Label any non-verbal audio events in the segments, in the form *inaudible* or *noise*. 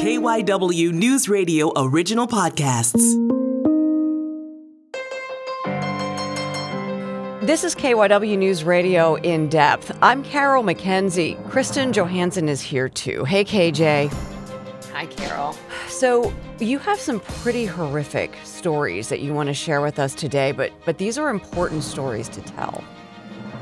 KYW News Radio original podcasts. This is KYW News Radio in depth. I'm Carol McKenzie. Kristen Johansson is here too. Hey, KJ. Hi, Carol. So, you have some pretty horrific stories that you want to share with us today, but but these are important stories to tell.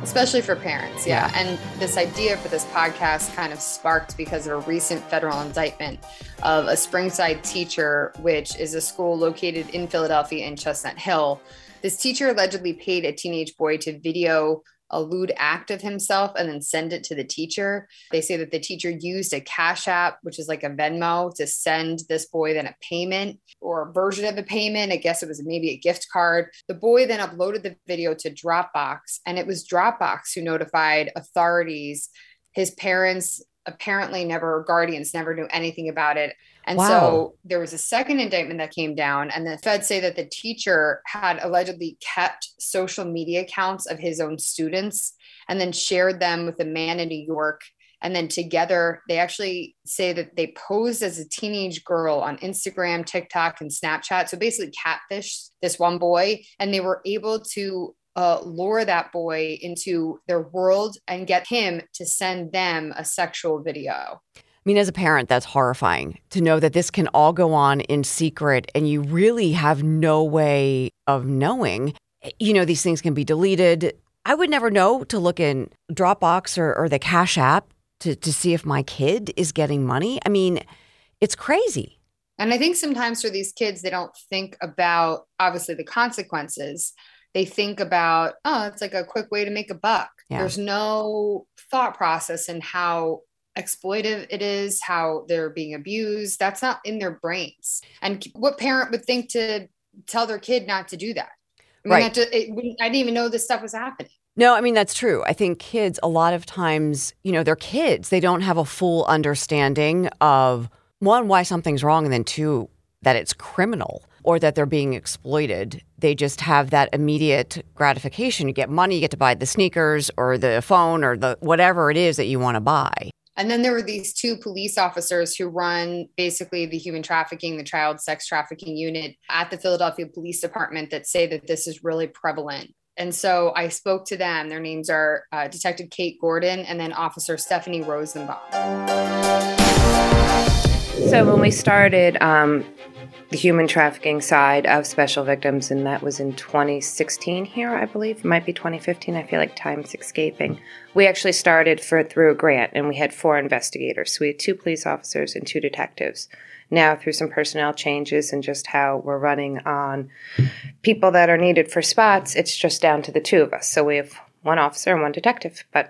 Especially for parents, yeah. yeah. And this idea for this podcast kind of sparked because of a recent federal indictment of a Springside teacher, which is a school located in Philadelphia in Chestnut Hill. This teacher allegedly paid a teenage boy to video a lewd act of himself and then send it to the teacher. They say that the teacher used a Cash App, which is like a Venmo, to send this boy then a payment or a version of a payment. I guess it was maybe a gift card. The boy then uploaded the video to Dropbox, and it was Dropbox who notified authorities. His parents apparently never, guardians never knew anything about it. And wow. so there was a second indictment that came down, and the feds say that the teacher had allegedly kept social media accounts of his own students and then shared them with a man in New York. And then together, they actually say that they posed as a teenage girl on Instagram, TikTok, and Snapchat. So basically, catfished this one boy, and they were able to uh, lure that boy into their world and get him to send them a sexual video. I mean, as a parent, that's horrifying to know that this can all go on in secret and you really have no way of knowing. Eh, you know, these things can be deleted. I would never know to look in Dropbox or, or the Cash App to, to see if my kid is getting money. I mean, it's crazy. And I think sometimes for these kids, they don't think about obviously the consequences. They think about, oh, it's like a quick way to make a buck. Yeah. There's no thought process in how exploitive it is, how they're being abused. That's not in their brains. And what parent would think to tell their kid not to do that? I mean, right. Just, it, I didn't even know this stuff was happening. No, I mean, that's true. I think kids, a lot of times, you know, they're kids. They don't have a full understanding of one, why something's wrong, and then two, that it's criminal or that they're being exploited. They just have that immediate gratification. You get money, you get to buy the sneakers or the phone or the whatever it is that you want to buy. And then there were these two police officers who run basically the human trafficking, the child sex trafficking unit at the Philadelphia Police Department that say that this is really prevalent. And so I spoke to them. Their names are uh, Detective Kate Gordon and then Officer Stephanie Rosenbaum. So when we started, um, the human trafficking side of special victims, and that was in 2016 here, I believe. It might be 2015. I feel like time's escaping. We actually started for through a grant, and we had four investigators. So we had two police officers and two detectives. Now, through some personnel changes and just how we're running on people that are needed for spots, it's just down to the two of us. So we have one officer and one detective, but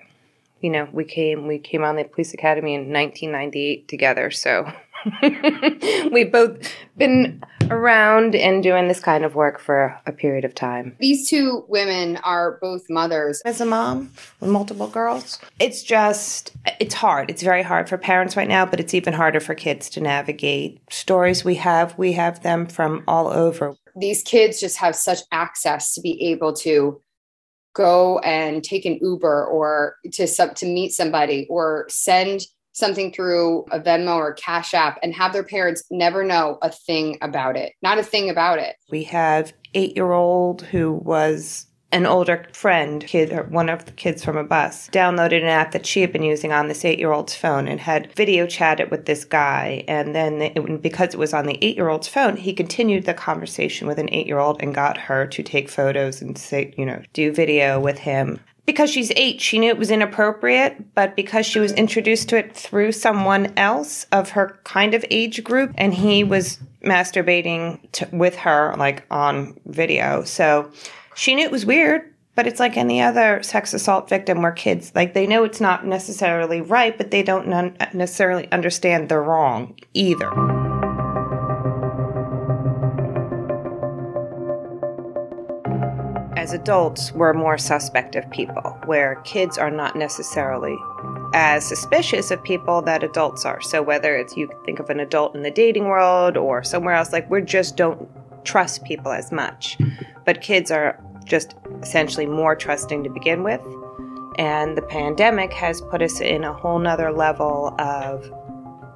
you know, we came we came on the police academy in 1998 together, so *laughs* We've both been around and doing this kind of work for a period of time. These two women are both mothers. As a mom with multiple girls, it's just, it's hard. It's very hard for parents right now, but it's even harder for kids to navigate. Stories we have, we have them from all over. These kids just have such access to be able to go and take an Uber or to, sub, to meet somebody or send something through a Venmo or Cash App and have their parents never know a thing about it. Not a thing about it. We have 8-year-old who was an older friend, kid, or one of the kids from a bus, downloaded an app that she had been using on this eight year old's phone and had video chatted with this guy. And then, it, because it was on the eight year old's phone, he continued the conversation with an eight year old and got her to take photos and say, you know, do video with him because she's eight, she knew it was inappropriate, but because she was introduced to it through someone else of her kind of age group, and he was masturbating to, with her, like on video. So she knew it was weird, but it's like any other sex assault victim where kids, like, they know it's not necessarily right, but they don't necessarily understand the wrong either. As adults, we're more suspect of people, where kids are not necessarily as suspicious of people that adults are. So whether it's you think of an adult in the dating world or somewhere else, like we just don't trust people as much. But kids are just essentially more trusting to begin with. And the pandemic has put us in a whole nother level of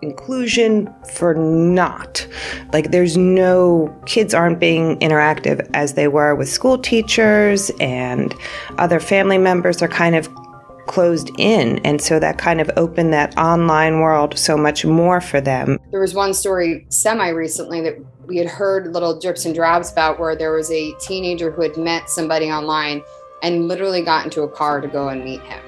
inclusion for not. Like, there's no kids aren't being interactive as they were with school teachers, and other family members are kind of closed in. And so that kind of opened that online world so much more for them. There was one story semi recently that we had heard little drips and drabs about where there was a teenager who had met somebody online and literally got into a car to go and meet him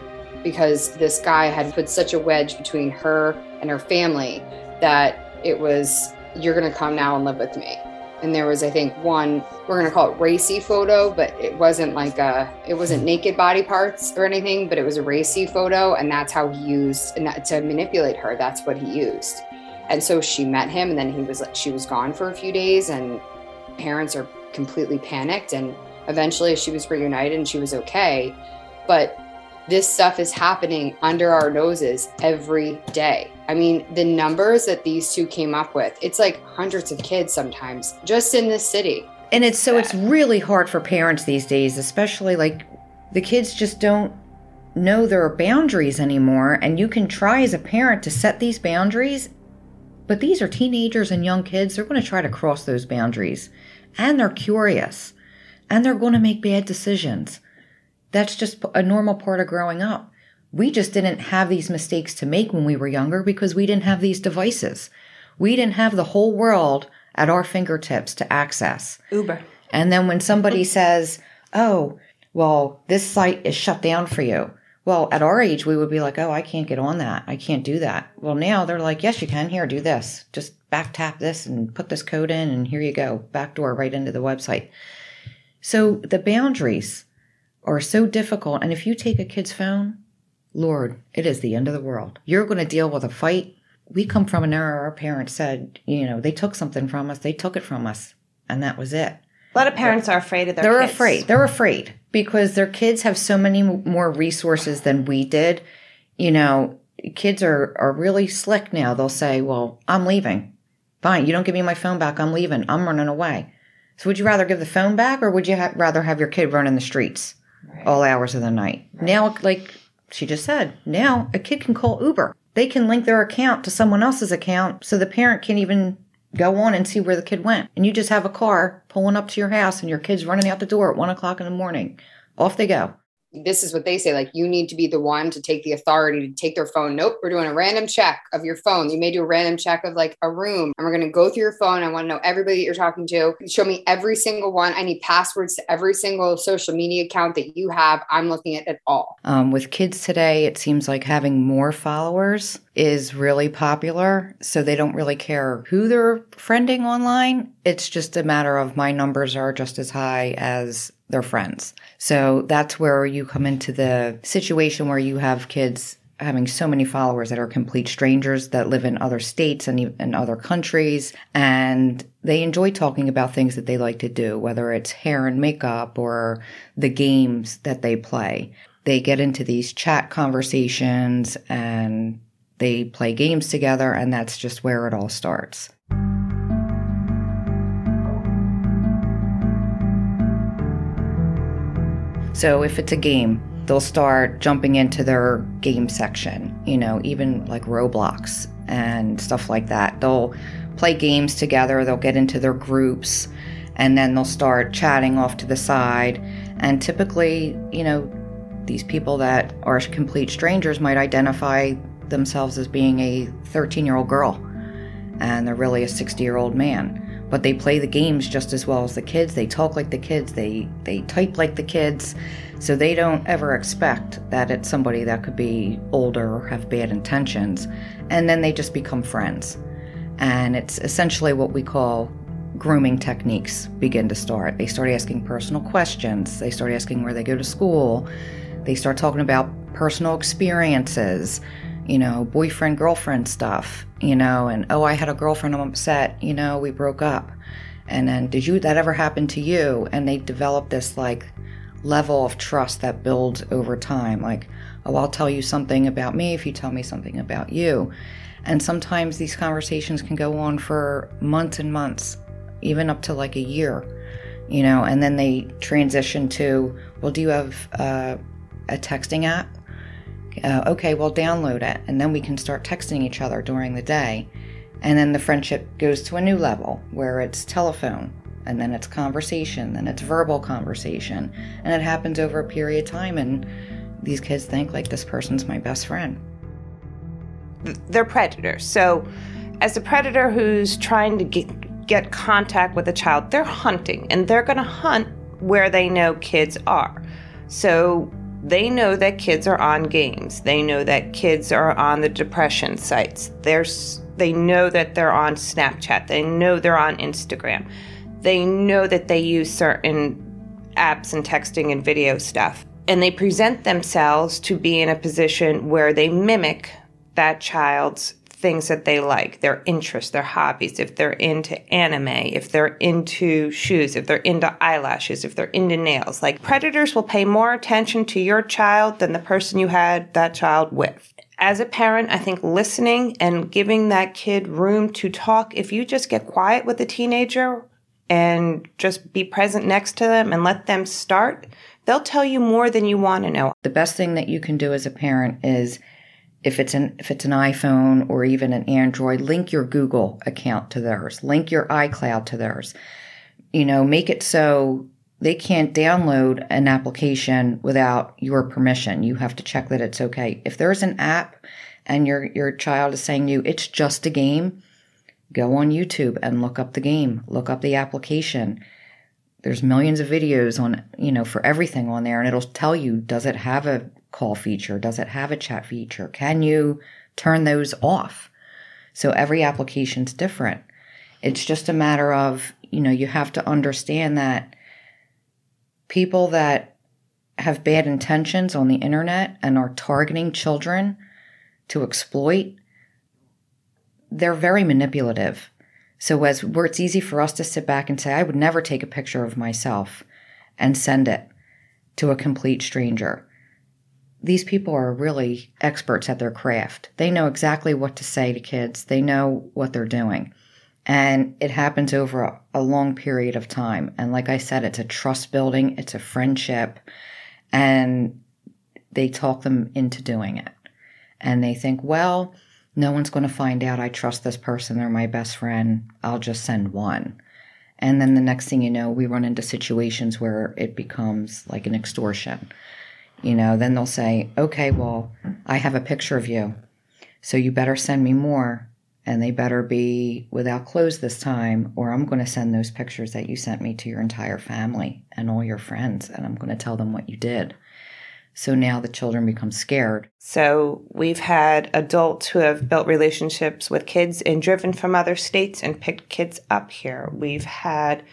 because this guy had put such a wedge between her and her family that it was, you're going to come now and live with me. And there was i think one we're going to call it racy photo but it wasn't like a it wasn't hmm. naked body parts or anything but it was a racy photo and that's how he used and that, to manipulate her that's what he used. And so she met him and then he was like she was gone for a few days and parents are completely panicked and eventually she was reunited and she was okay. But this stuff is happening under our noses every day. I mean, the numbers that these two came up with, it's like hundreds of kids sometimes just in this city. And it's so it's really hard for parents these days, especially like the kids just don't know there are boundaries anymore. And you can try as a parent to set these boundaries, but these are teenagers and young kids. They're going to try to cross those boundaries and they're curious and they're going to make bad decisions. That's just a normal part of growing up. We just didn't have these mistakes to make when we were younger because we didn't have these devices. We didn't have the whole world at our fingertips to access. Uber. And then when somebody *laughs* says, oh, well, this site is shut down for you. Well, at our age, we would be like, oh, I can't get on that. I can't do that. Well, now they're like, yes, you can. Here, do this. Just back tap this and put this code in, and here you go. Backdoor right into the website. So the boundaries are so difficult. And if you take a kid's phone, Lord, it is the end of the world. You're going to deal with a fight. We come from an era our parents said, you know, they took something from us, they took it from us, and that was it. A lot of parents are afraid of their They're kids. afraid. They're afraid because their kids have so many more resources than we did. You know, kids are, are really slick now. They'll say, well, I'm leaving. Fine. You don't give me my phone back. I'm leaving. I'm running away. So would you rather give the phone back or would you ha- rather have your kid run in the streets? right. all hours of the night. Right. Now, like she just said, now a kid can call Uber. They can link their account to someone else's account so the parent can even go on and see where the kid went. And you just have a car pulling up to your house and your kid's running out the door at one o'clock in the morning. Off they go this is what they say like you need to be the one to take the authority to take their phone. Nope we're doing a random check of your phone. You may do a random check of like a room and we're going to go through your phone. I want to know everybody that you're talking to. Show me every single one. I need passwords to every single social media account that you have. I'm looking at it all. Um, with kids today it seems like having more followers is really popular so they don't really care who they're friending online. It's just a matter of my numbers are just as high as their friends. So that's where you come into the situation where you have kids having so many followers that are complete strangers that live in other states and in other countries and they enjoy talking about things that they like to do whether it's hair and makeup or the games that they play they get into these chat conversations and they play games together and that's just where it all starts So if it's a game, they'll start jumping into their game section, you know, even like Roblox and stuff like that. They'll play games together, they'll get into their groups, and then they'll start chatting off to the side. And typically, you know, these people that are complete strangers might identify themselves as being a 13 year old girl, and they're really a 60 year old man but they play the games just as well as the kids. They talk like the kids. They they type like the kids. So they don't ever expect that it's somebody that could be older or have bad intentions. And then they just become friends. And it's essentially what we call grooming techniques begin to start. They start asking personal questions. They start asking where they go to school. They start talking about personal experiences you know, boyfriend, girlfriend stuff, you know, and oh, I had a girlfriend, I'm upset, you know, we broke up. And then, did you, that ever happen to you? And they develop this like level of trust that builds over time. Like, oh, I'll tell you something about me if you tell me something about you. And sometimes these conversations can go on for months and months, even up to like a year, you know, and then they transition to, well, do you have uh, a texting app? Uh, okay, well, download it, and then we can start texting each other during the day. And then the friendship goes to a new level where it's telephone, and then it's conversation, then it's verbal conversation. And it happens over a period of time, and these kids think, like, this person's my best friend. They're predators. So, as a predator who's trying to get, get contact with a child, they're hunting, and they're going to hunt where they know kids are. So, they know that kids are on games. They know that kids are on the depression sites. There's, they know that they're on Snapchat. They know they're on Instagram. They know that they use certain apps and texting and video stuff. And they present themselves to be in a position where they mimic that child's things that they like, their interests, their hobbies, if they're into anime, if they're into shoes, if they're into eyelashes, if they're into nails. Like predators will pay more attention to your child than the person you had that child with. As a parent, I think listening and giving that kid room to talk, if you just get quiet with a teenager and just be present next to them and let them start, they'll tell you more than you want to know. The best thing that you can do as a parent is if it's an if it's an iPhone or even an Android, link your Google account to theirs, link your iCloud to theirs. You know, make it so they can't download an application without your permission. You have to check that it's okay. If there's an app and your your child is saying to you it's just a game, go on YouTube and look up the game, look up the application. There's millions of videos on, you know, for everything on there and it'll tell you does it have a call feature? Does it have a chat feature? Can you turn those off? So every application's different. It's just a matter of, you know, you have to understand that people that have bad intentions on the internet and are targeting children to exploit, they're very manipulative. So as where it's easy for us to sit back and say, I would never take a picture of myself and send it to a complete stranger these people are really experts at their craft. They know exactly what to say to kids, they know what they're doing. And it happens over a, a long period of time. And like I said, it's a trust building, it's a friendship, and they talk them into doing it. And they think, well, no one's going to find out I trust this person. They're my best friend. I'll just send one. And then the next thing you know, we run into situations where it becomes like an extortion you know, then they'll say, okay, well, I have a picture of you. So you better send me more. And they better be without clothes this time, or I'm going to send those pictures that you sent me to your entire family and all your friends, and I'm going to tell them what you did. So now the children become scared. So we've had adults who have built relationships with kids and driven from other states and picked kids up here. We've had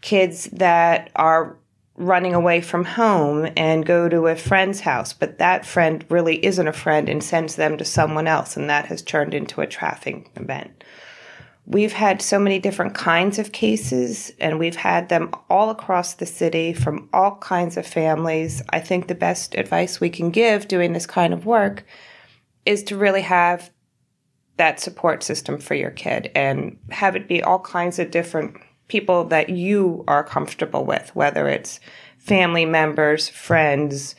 kids that are running away from home and go to a friend's house, but that friend really isn't a friend and sends them to someone else, and that has turned into a trafficking event. We've had so many different kinds of cases, and we've had them all across the city from all kinds of families. I think the best advice we can give doing this kind of work is to really have that support system for your kid and have it be all kinds of different people that you are comfortable with, whether it's family members, friends,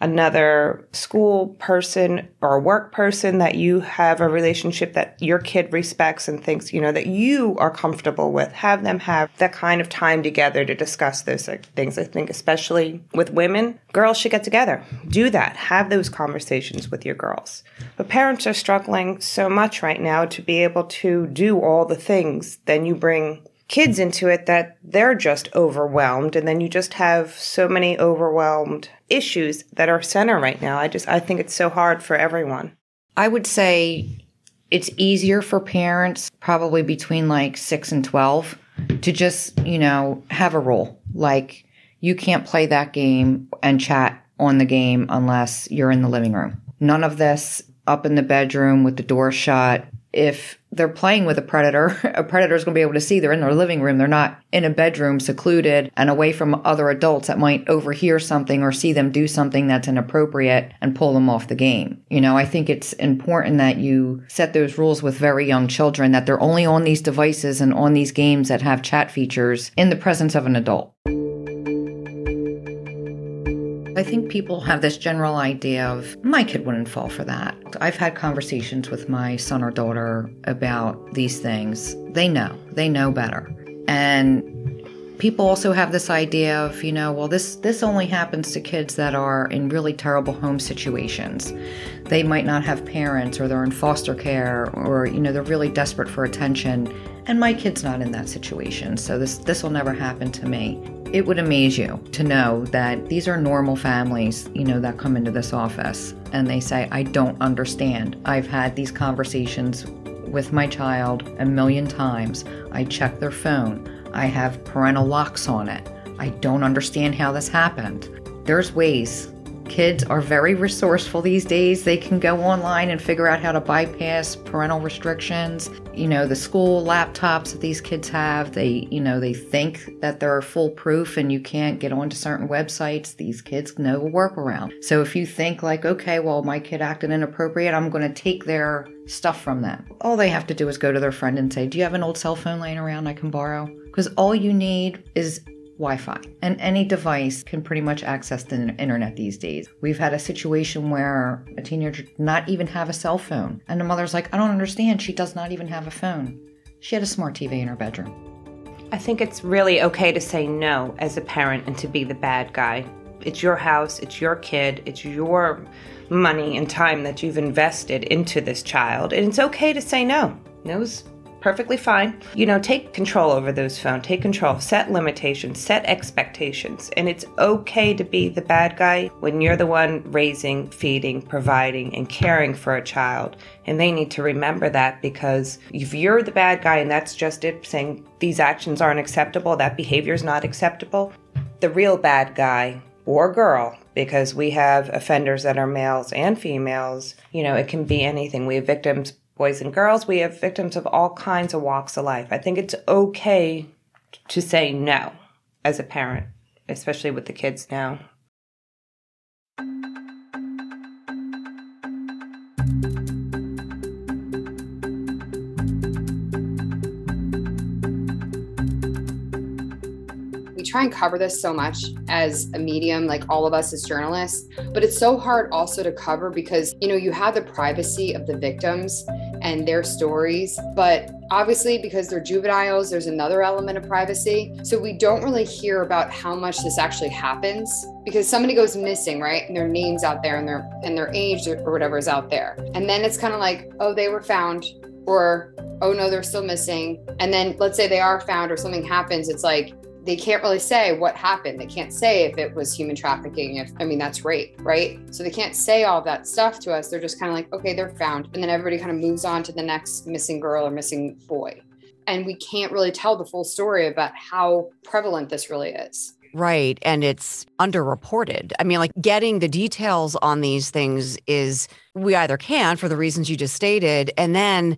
another school person or work person that you have a relationship that your kid respects and thinks, you know, that you are comfortable with. Have them have that kind of time together to discuss those things. I think, especially with women, girls should get together. Do that. Have those conversations with your girls. But parents are struggling so much right now to be able to do all the things. Then you bring kids into it that they're just overwhelmed and then you just have so many overwhelmed issues that are center right now. I just i think it's so hard for everyone. I would say it's easier for parents probably between like 6 and 12 to just you know have a rule. Like you can't play that game and chat on the game unless you're in the living room. None of this up in the bedroom with the door shut. If they're playing with a predator, *laughs* a predator is going to be able to see they're in their living room. They're not in a bedroom secluded and away from other adults that might overhear something or see them do something that's inappropriate and pull them off the game. You know, I think it's important that you set those rules with very young children that they're only on these devices and on these games that have chat features in the presence of an adult. I think people have this general idea of my kid wouldn't fall for that. I've had conversations with my son or daughter about these things. They know, they know better. And people also have this idea of, you know, well this this only happens to kids that are in really terrible home situations. They might not have parents or they're in foster care or you know, they're really desperate for attention and my kid's not in that situation. So this this will never happen to me. It would amaze you to know that these are normal families, you know, that come into this office and they say, I don't understand. I've had these conversations with my child a million times. I check their phone. I have parental locks on it. I don't understand how this happened. There's ways Kids are very resourceful these days. They can go online and figure out how to bypass parental restrictions. You know, the school laptops that these kids have, they, you know, they think that they're foolproof and you can't get onto certain websites. These kids know a workaround. So if you think like, okay, well, my kid acted inappropriate, I'm going to take their stuff from them. All they have to do is go to their friend and say, Do you have an old cell phone laying around I can borrow? Because all you need is Wi Fi. And any device can pretty much access the internet these days. We've had a situation where a teenager did not even have a cell phone. And the mother's like, I don't understand. She does not even have a phone. She had a smart TV in her bedroom. I think it's really okay to say no as a parent and to be the bad guy. It's your house, it's your kid, it's your money and time that you've invested into this child. And it's okay to say no. No's perfectly fine. You know, take control over those phones, take control, set limitations, set expectations. And it's okay to be the bad guy when you're the one raising, feeding, providing, and caring for a child. And they need to remember that because if you're the bad guy and that's just it, saying these actions aren't acceptable, that behavior is not acceptable, the real bad guy or girl because we have offenders that are males and females. You know, it can be anything. We have victims boys and girls. We have victims of all kinds of walks of life. I think it's okay to say no as a parent, especially with the kids now. We try and cover this so much as a medium, like all of us as journalists, but it's so hard also to cover because, you know, you have the privacy of the victims and their stories, but obviously because they're juveniles, there's another element of privacy. So we don't really hear about how much this actually happens because somebody goes missing, right? And their name's out there and their and their age or whatever is out there. And then it's kind of like, oh, they were found or oh no, they're still missing. And then let's say they are found or something happens, it's like they can't really say what happened. They can't say if it was human trafficking, if I mean that's rape, right? So they can't say all that stuff to us. They're just kind of like, okay, they're found. And then everybody kind of moves on to the next missing girl or missing boy. And we can't really tell the full story about how prevalent this really is. Right. And it's underreported. I mean, like getting the details on these things is we either can for the reasons you just stated, and then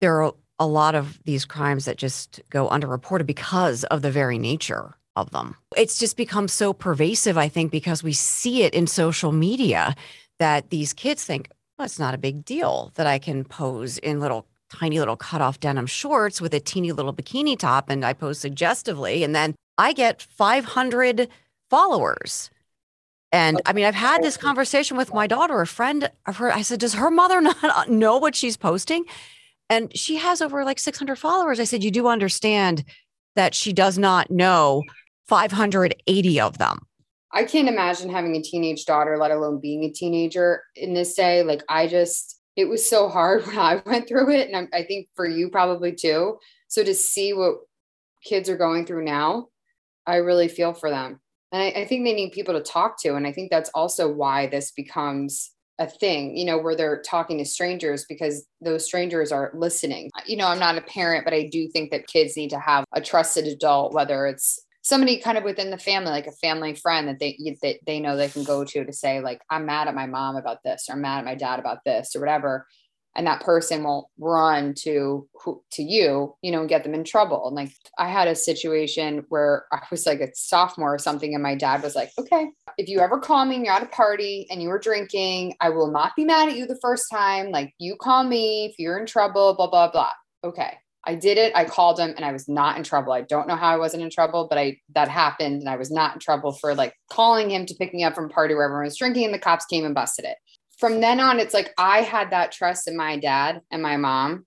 there are a lot of these crimes that just go underreported because of the very nature of them. It's just become so pervasive, I think, because we see it in social media that these kids think, well, it's not a big deal that I can pose in little tiny little cut off denim shorts with a teeny little bikini top and I pose suggestively. And then I get 500 followers. And I mean, I've had this conversation with my daughter, a friend of her. I said, Does her mother *laughs* not know what she's posting? And she has over like 600 followers. I said, You do understand that she does not know 580 of them. I can't imagine having a teenage daughter, let alone being a teenager in this day. Like, I just, it was so hard *laughs* when I went through it. And I, I think for you probably too. So to see what kids are going through now, I really feel for them. And I, I think they need people to talk to. And I think that's also why this becomes a thing, you know, where they're talking to strangers because those strangers are listening. You know, I'm not a parent, but I do think that kids need to have a trusted adult, whether it's somebody kind of within the family, like a family friend that they that they know they can go to to say, like, I'm mad at my mom about this, or I'm mad at my dad about this, or whatever and that person won't run to to you you know and get them in trouble and like i had a situation where i was like a sophomore or something and my dad was like okay if you ever call me and you're at a party and you were drinking i will not be mad at you the first time like you call me if you're in trouble blah blah blah okay I did it. I called him and I was not in trouble. I don't know how I wasn't in trouble, but I that happened and I was not in trouble for like calling him to pick me up from a party where everyone was drinking and the cops came and busted it. From then on, it's like I had that trust in my dad and my mom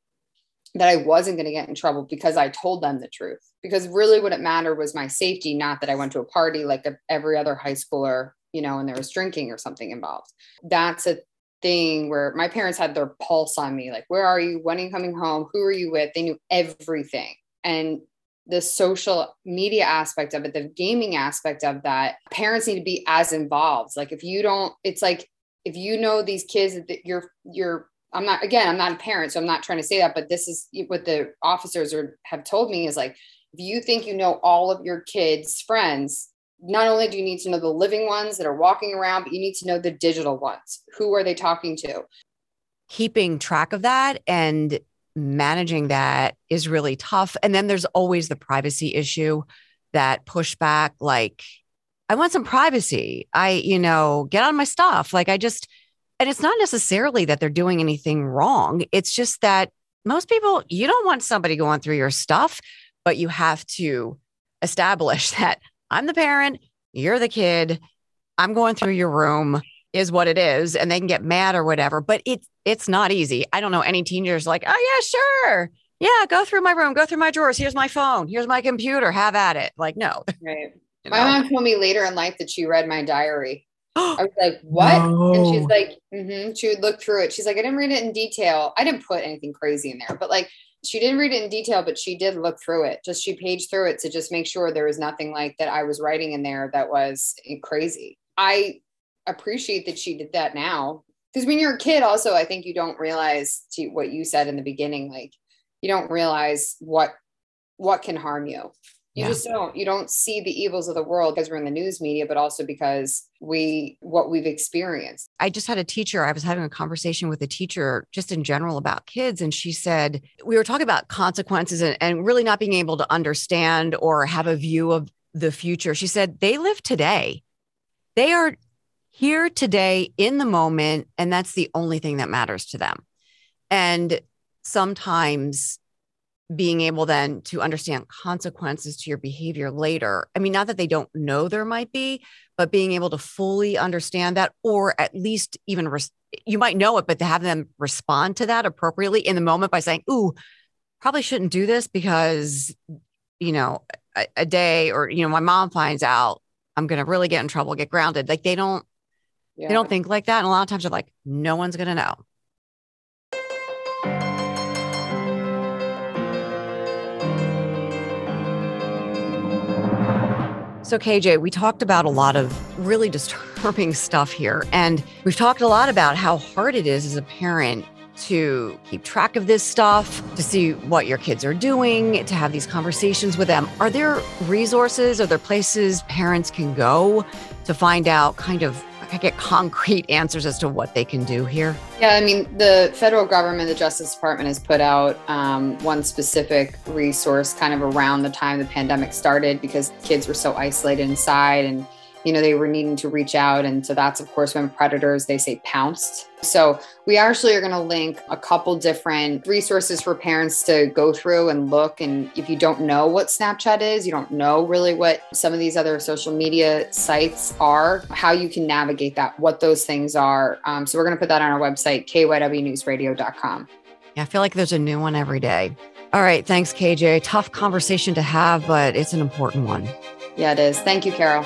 that I wasn't going to get in trouble because I told them the truth. Because really what it mattered was my safety, not that I went to a party like every other high schooler, you know, and there was drinking or something involved. That's a thing where my parents had their pulse on me like where are you? When are you coming home? Who are you with? They knew everything. And the social media aspect of it the gaming aspect of that parents need to be as involved. Like if you don't it's like if you know these kids that you're you're i'm not again i'm not a parent so i'm not trying to say that but this is what the officers are have told me is like if you think you know all of your kids friends not only do you need to know the living ones that are walking around, but you need to know the digital ones. Who are they talking to? Keeping track of that and managing that is really tough. And then there's always the privacy issue that pushback, like, I want some privacy. I, you know, get on my stuff. Like, I just, and it's not necessarily that they're doing anything wrong. It's just that most people, you don't want somebody going through your stuff, but you have to establish *laughs* that I'm the parent, you're the kid. I'm going through your room is what it is and they can get mad or whatever, but it's it's not easy. I don't know any teenagers like, "Oh yeah, sure. Yeah, go through my room, go through my drawers. Here's my phone. Here's my computer. Have at it." Like, no. Right. You know? My mom told me later in life that she read my diary. *gasps* I was like, "What?" No. And she's like, mm-hmm. she would look through it. She's like, "I didn't read it in detail. I didn't put anything crazy in there, but like she didn't read it in detail, but she did look through it. Just she paged through it to just make sure there was nothing like that I was writing in there that was crazy. I appreciate that she did that now because when you're a kid, also I think you don't realize to what you said in the beginning, like you don't realize what what can harm you you yeah. just don't you don't see the evils of the world because we're in the news media but also because we what we've experienced. I just had a teacher i was having a conversation with a teacher just in general about kids and she said we were talking about consequences and, and really not being able to understand or have a view of the future. She said they live today. They are here today in the moment and that's the only thing that matters to them. And sometimes being able then to understand consequences to your behavior later. I mean, not that they don't know there might be, but being able to fully understand that, or at least even res- you might know it, but to have them respond to that appropriately in the moment by saying, Ooh, probably shouldn't do this because, you know, a, a day or, you know, my mom finds out I'm going to really get in trouble, get grounded. Like they don't, yeah. they don't think like that. And a lot of times they're like, no one's going to know. So, KJ, we talked about a lot of really disturbing *laughs* stuff here. And we've talked a lot about how hard it is as a parent to keep track of this stuff, to see what your kids are doing, to have these conversations with them. Are there resources, are there places parents can go to find out kind of get concrete answers as to what they can do here? Yeah, I mean, the federal government, the Justice Department has put out um, one specific resource kind of around the time the pandemic started because kids were so isolated inside and you know, they were needing to reach out. And so that's, of course, when predators, they say pounced. So we actually are going to link a couple different resources for parents to go through and look. And if you don't know what Snapchat is, you don't know really what some of these other social media sites are, how you can navigate that, what those things are. Um, so we're going to put that on our website, kywnewsradio.com. Yeah, I feel like there's a new one every day. All right. Thanks, KJ. Tough conversation to have, but it's an important one. Yeah, it is. Thank you, Carol.